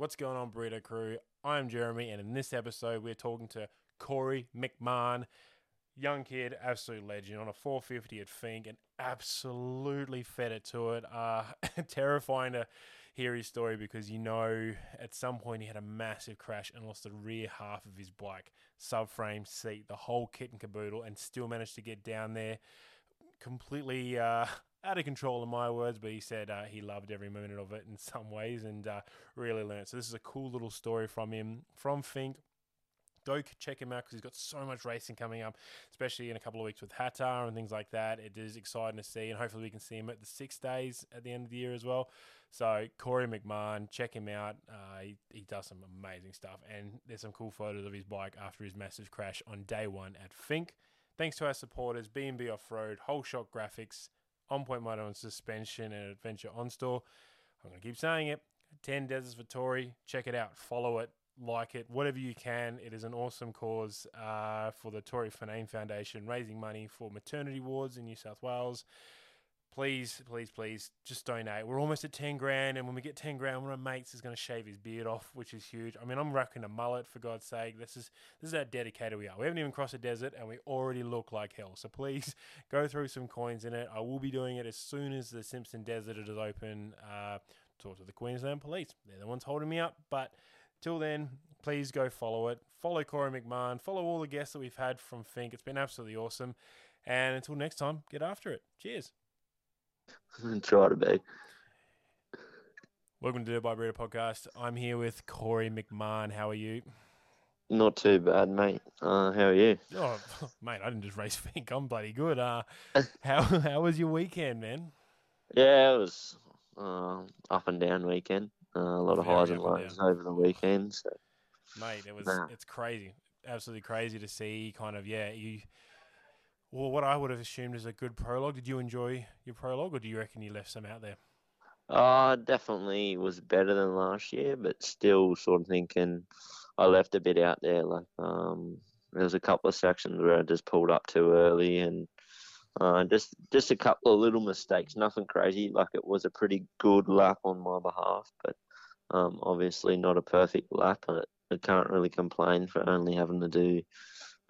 What's going on, Burrito Crew? I'm Jeremy, and in this episode, we're talking to Korey McMahon, young kid, absolute legend on a 450 at Finke, and absolutely fed it to it. Uh, terrifying to hear his story because you know at some point he had a massive crash and lost the rear half of his bike, subframe, seat, the whole kit and caboodle, and still managed to get down there completely. Uh, out of control in my words, but he said uh, he loved every minute of it in some ways and uh, really learned. So this is a cool little story from him from Finke. Go check him out because he's got so much racing coming up, especially in a couple of weeks with Hattah and things like that. It is exciting to see, and hopefully we can see him at the six days at the end of the year as well. So Korey McMahon, check him out. Uh, he, he does some amazing stuff, and there's some cool photos of his bike after his massive crash on day one at Finke. Thanks to our supporters, B&B Off-Road, Whole Shot Graphics, on Point Motor and Suspension and Adventure On Store. I'm going to keep saying it. 10 Deserts for Tory. Check it out. Follow it. Like it. Whatever you can. It is an awesome cause uh, for the Tory Finane Foundation, raising money for maternity wards in New South Wales please, please, please, just donate. We're almost at 10 grand, and when we get 10 grand, one of my mates is going to shave his beard off, which is huge. I mean, I'm rocking a mullet, for God's sake. This is this is how dedicated we are. We haven't even crossed a desert, and we already look like hell. So please go through some coins in it. I will be doing it as soon as the Simpson Desert is open. Uh, talk to the Queensland Police. They're the ones holding me up, but till then, please go follow it. Follow Korey McMahon. Follow all the guests that we've had from Finke. It's been absolutely awesome. And until next time, get after it. Cheers. Try to be. Welcome to the Breeder podcast. I'm here with Korey McMahon. How are you? Not too bad, mate. Uh, how are you? Oh, mate, I didn't just race Finke. I'm bloody good. Uh, how how was your weekend, man? Yeah, it was uh, up and down weekend. Uh, a lot of Very highs and lows over the weekend. So. Mate, it was Nah. it's crazy. Absolutely crazy to see kind of yeah, you well what I would have assumed is a good prologue. Did you enjoy your prologue or do you reckon you left some out there? Uh, definitely was better than last year, but still sort of thinking I left a bit out there. Like, um, there was a couple of sections where I just pulled up too early and uh, just just a couple of little mistakes. Nothing crazy. Like it was a pretty good lap on my behalf, but um, obviously not a perfect lap. I, I can't really complain for only having to do.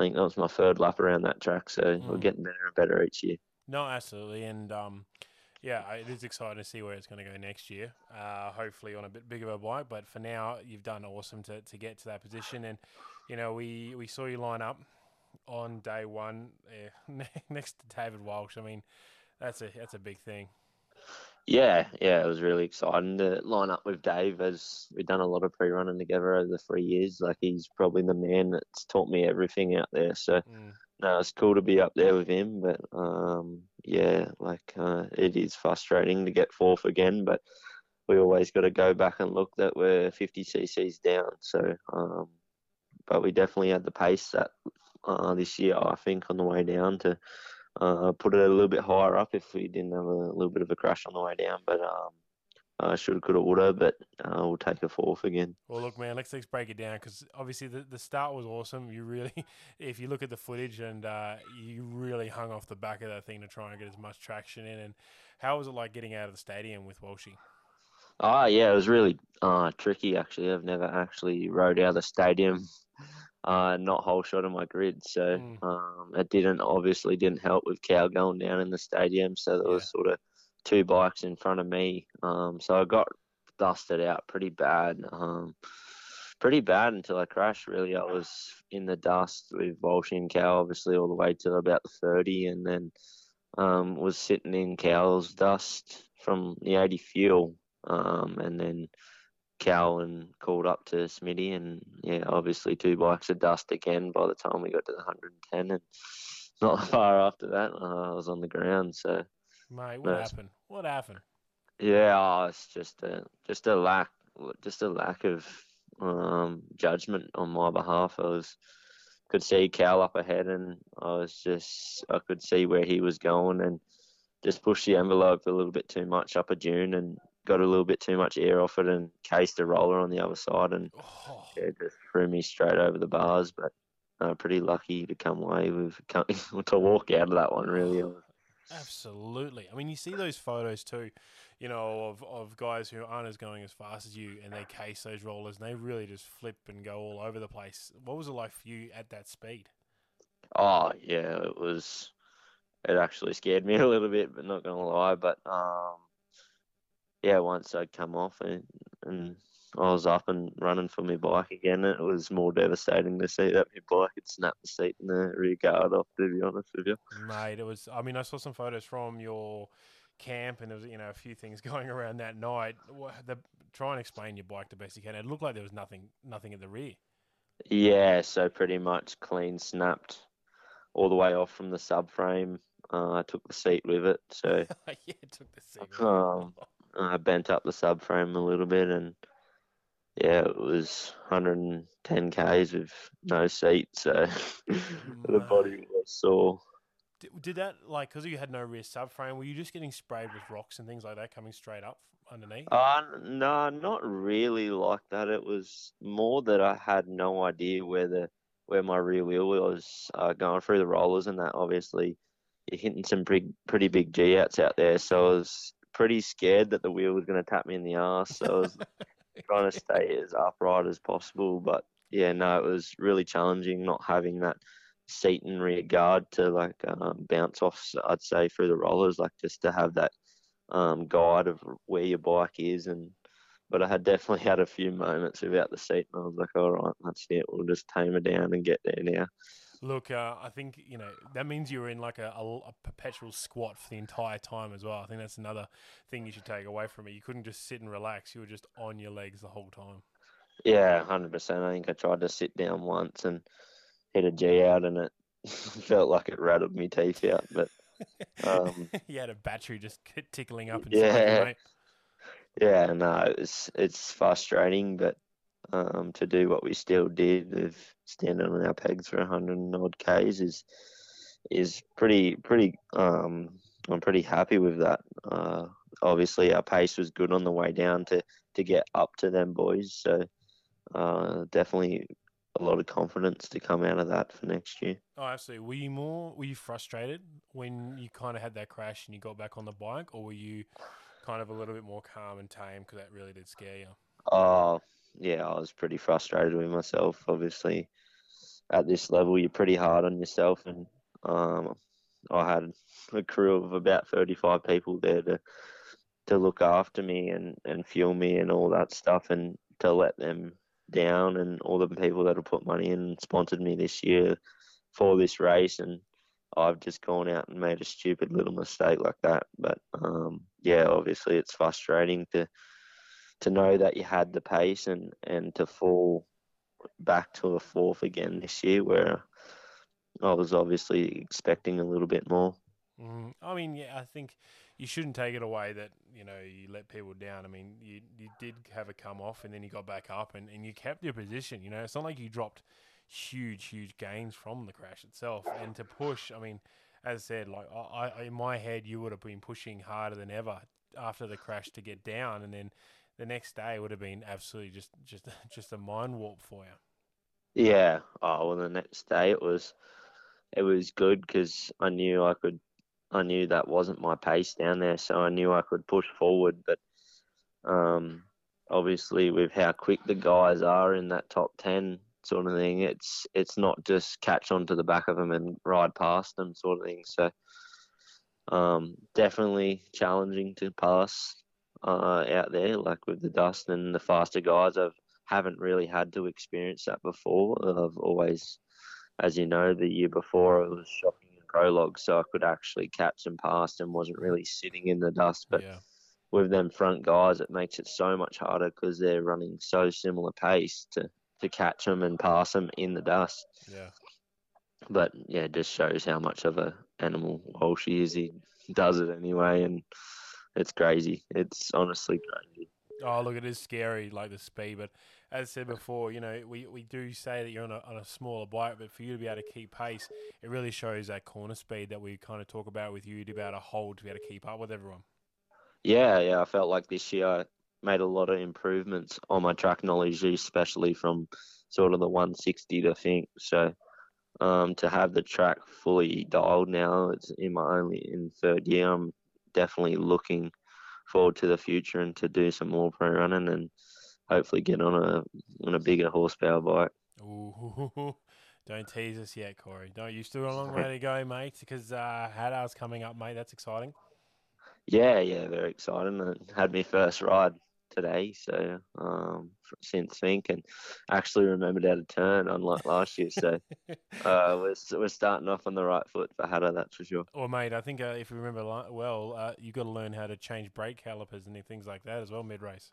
I think that was my third lap around that track, so we're Mm. getting better and better each year. No, absolutely. And um yeah, it is exciting to see where it's going to go next year. Uh, hopefully on a bit bigger of a bike, but for now, you've done awesome to, to get to that position. And you know, we, we saw you line up on day one eh, next to David Walsh. I mean, that's a that's a big thing. Yeah, yeah, it was really exciting to line up with Dave as we've done a lot of pre-running together over the three years. Like he's probably the man that's taught me everything out there. So Mm. no, it's cool to be up there with him. But um, yeah, like uh, it is frustrating to get fourth again. But we always got to go back and look that we're 50 cc's down. So, um, but we definitely had the pace that uh, this year. I think on the way down to uh, put it a little bit higher up if we didn't have a little bit of a crash on the way down. But um, uh, should have, could have, would have. But uh, we'll take a fourth again. Well, look, man, let's let's break it down because obviously the, the start was awesome. You really, if you look at the footage, and uh, you really hung off the back of that thing to try and get as much traction in. And how was it like getting out of the stadium with Walshy? Ah, yeah, it was really uh, tricky actually. I've never actually rode out of the stadium, uh, not whole shot on my grid, so Mm. um, it didn't obviously didn't help with Cal going down in the stadium. So there was sort of two bikes in front of me, um, so I got dusted out pretty bad, um, pretty bad until I crashed. Really, I was in the dust with Walsh and Cal, obviously all the way to about the thirty, and then um, was sitting in Cal's dust from the 80 fuel um, and then Cal and called up to Smitty, and yeah, obviously two bikes of dust again by the time we got to the 110, and not far after that, uh, I was on the ground. So Mate, what No, happened? What happened? yeah, oh, it's just a just a lack, just a lack of um, judgment on my behalf. I was could see Cal up ahead, and I was just I could see where he was going, and just pushed the envelope a little bit too much up a dune, and got a little bit too much air off it, and cased a roller on the other side, and Oh, yeah, just threw me straight over the bars. But uh, pretty lucky to come away with to walk out of that one. Really, Absolutely. I mean, you see those photos too. you know, of, of guys who aren't as going as fast as you, and they case those rollers, and they really just flip and go all over the place. What was it like for you at that speed? Oh yeah, it was. It actually scared me a little bit, but not gonna lie. But um, yeah, once I'd come off and, and I was up and running for my bike again, it was more devastating to see that my bike had snapped the seat and the rear guard off. To be honest with you, mate, it was. I mean, I saw some photos from your camp, and there was you know a few things going around that night. The, try and explain your bike the best you can. It looked like there was nothing, nothing at the rear. Yeah, so pretty much clean snapped all the way off from the subframe. Uh, I took the seat with it, so yeah, took the seat. Um, I bent up the subframe a little bit, and yeah, it was 110 k's with no seat, so the body was sore. Did, did that like because you had no rear subframe? Were you just getting sprayed with rocks and things like that coming straight up underneath? Uh, no, not really like that. It was more that I had no idea where the where my rear wheel was uh, going through the rollers and that. Obviously, you're hitting some pretty pretty big G outs out there, so I was pretty scared that the wheel was going to tap me in the ass. So I was trying to stay as upright as possible. But yeah, no, it was really challenging not having that seat and rear guard to like um, bounce off. I'd say through the rollers, like just to have that um, guide of where your bike is. And but I had definitely had a few moments without the seat, and I was like, all right, that's it. We'll just tame it down and get there now. Look, uh, I think you know that means you were in like a, a, a, perpetual squat for the entire time as well. I think that's another thing you should take away from it. You couldn't just sit and relax; you were just on your legs the whole time. Yeah, hundred percent. I think I tried to sit down once and hit a G out, and it felt like it rattled me teeth out. But um, you had a battery just tickling up. Yeah, you, yeah. No, it's it's frustrating, but um, to do what we still did of standing on our pegs for 100 odd k's is is pretty pretty. Um, I'm pretty happy with that. Uh, obviously, our pace was good on the way down to to get up to them boys. So uh, definitely a lot of confidence to come out of that for next year. Oh, absolutely. Were you more were you frustrated when you kind of had that crash and you got back on the bike, or were you kind of a little bit more calm and tame because that really did scare you? Oh, yeah, I was pretty frustrated with myself. Obviously, at this level, you're pretty hard on yourself, and um, I had a crew of about 35 people there to to look after me and and fuel me and all that stuff, and to let them down, and all the people that have put money in and sponsored me this year for this race, and I've just gone out and made a stupid little mistake like that. But um, yeah, obviously it's frustrating to to know that you had the pace and, and to fall back to a fourth again this year where I was obviously expecting a little bit more. Mm, I mean, yeah, I think you shouldn't take it away that, you know, you let people down. I mean, you, you did have a come off and then you got back up and, and you kept your position. You know, it's not like you dropped huge, huge gains from the crash itself. And to push, I mean, as I said, like I, I in my head, you would have been pushing harder than ever after the crash to get down, and then the next day would have been absolutely just just just a mind warp for you. Yeah. Oh well, the next day it was it was good because I knew I could. I knew that wasn't my pace down there, so I knew I could push forward. But um, obviously, with how quick the guys are in that top ten sort of thing, it's it's not just catch onto the back of them and ride past them sort of thing. So um, definitely challenging to pass uh, out there, like with the dust and the faster guys. I've haven't really had to experience that before. I've always, as you know, the year before I was shocking in prologue, so I could actually catch and pass and wasn't really sitting in the dust. But yeah. with them front guys, it makes it so much harder because they're running so similar pace to to catch them and pass them in the dust. Yeah. But yeah, it just shows how much of a animal Walsh is. He does it anyway, and it's crazy. It's honestly crazy. Oh, look, it is scary, like the speed. But as I said before, you know, we, we do say that you're on a, on a smaller bike, but for you to be able to keep pace, it really shows that corner speed that we kind of talk about with you to be able to hold, to be able to keep up with everyone. Yeah, yeah. I felt like this year I made a lot of improvements on my track knowledge, especially from sort of the 160 to Finke. So um, to have the track fully dialed now, it's in my only in third year. I'm definitely looking forward to the future and to do some more pro running and hopefully get on a on a bigger horsepower bike. Ooh, don't tease us yet, Korey. Don't you still got a long way to go, mate? Because uh, Hattah's coming up, mate. That's exciting. Yeah, yeah, very exciting. I had my first ride today, so um, since Finke and actually remembered how to turn, unlike last year. So uh, we're we're starting off on the right foot for Hattah, that's for sure. Well, mate, I think uh, if you remember well, uh, you got to learn how to change brake calipers and things like that as well mid race.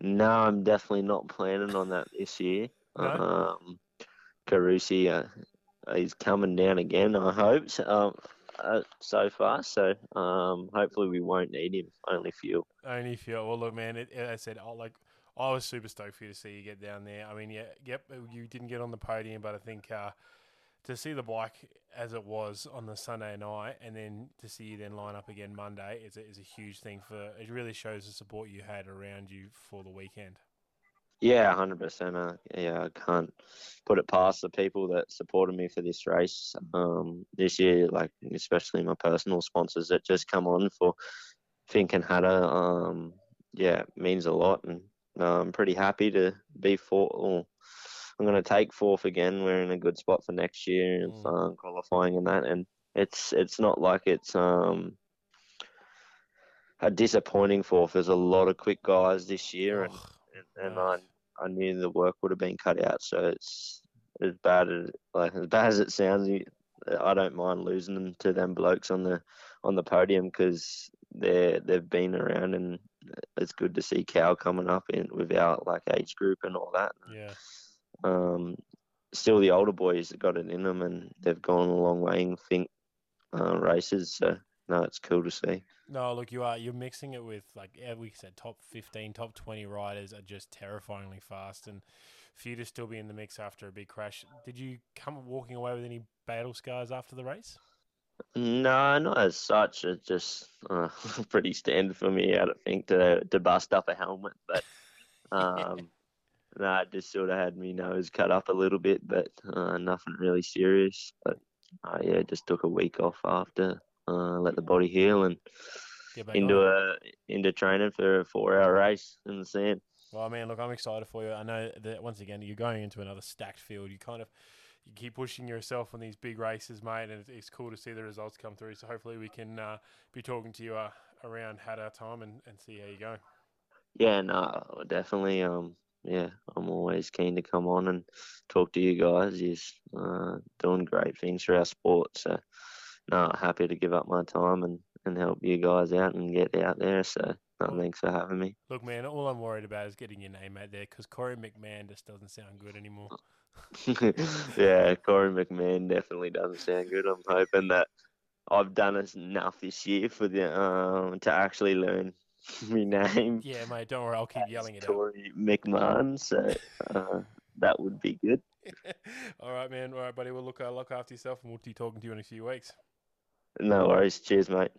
No, I'm definitely not planning on that this year. No? Um, Carusi, uh, he's coming down again. I hope. So, um, uh, so far. So um, hopefully we won't need him. Only fuel. Only fuel. Well, look, man. It, I said, I like. I was super stoked for you to see you get down there. I mean, yeah, yep, you didn't get on the podium, but I think uh, to see the bike as it was on the Sunday night, and then to see you then line up again Monday is a, is a huge thing for. It really shows the support you had around you for the weekend. Yeah, hundred percent. Uh, yeah, I can't put it past the people that supported me for this race um, this year. Like especially my personal sponsors that just come on for Finke and Hattah. Um, yeah, means a lot, and uh, I'm pretty happy to be fourth. I'm going to take fourth again. We're in a good spot for next year and mm. qualifying and that. And it's it's not like it's um, a disappointing fourth. There's a lot of quick guys this year, and and, and I I knew the work would have been cut out. So it's as bad as like as bad as it sounds. I don't mind losing them to them blokes on the on the podium because they they've been around and it's good to see Cal coming up in with our like age group and all that. Yeah. Um, still the older boys have got it in them and they've gone a long way in Finke uh, races. So no, it's cool to see. No, look, you are you're mixing it with like we said, top fifteen, top twenty riders are just terrifyingly fast, and for you to still be in the mix after a big crash, did you come walking away with any battle scars after the race? No, not as such. It's just uh, pretty standard for me. I don't think to to bust up a helmet, but um, no, it just sort of had me nose cut up a little bit, but uh, nothing really serious. But uh, yeah, just took a week off after uh, let the body heal, and into on. a into training for a four hour race in the sand. Well, man, look, I'm excited for you. I know that once again you're going into another stacked field. You kind of you keep pushing yourself on these big races, mate, and it's, cool to see the results come through. So hopefully we can uh, be talking to you uh, around our time and, and see how you go. Yeah, no, definitely. Um, yeah, I'm always keen to come on and talk to you guys. You're uh, doing great things for our sport. So no, happy to give up my time and, and help you guys out and get out there. So no, thanks for having me. Look, man, all I'm worried about is getting your name out there because Korey McMahon just doesn't sound good anymore. yeah, Korey McMahon definitely doesn't sound good. I'm hoping that I've done enough this year for the um to actually learn my name. Yeah, mate, don't worry, I'll keep yelling it Korey out. McMahon, so uh, that would be good. all right, man. All right, buddy. We'll look uh, look after yourself, and we'll be talking to you in a few weeks. No worries. Cheers, mate.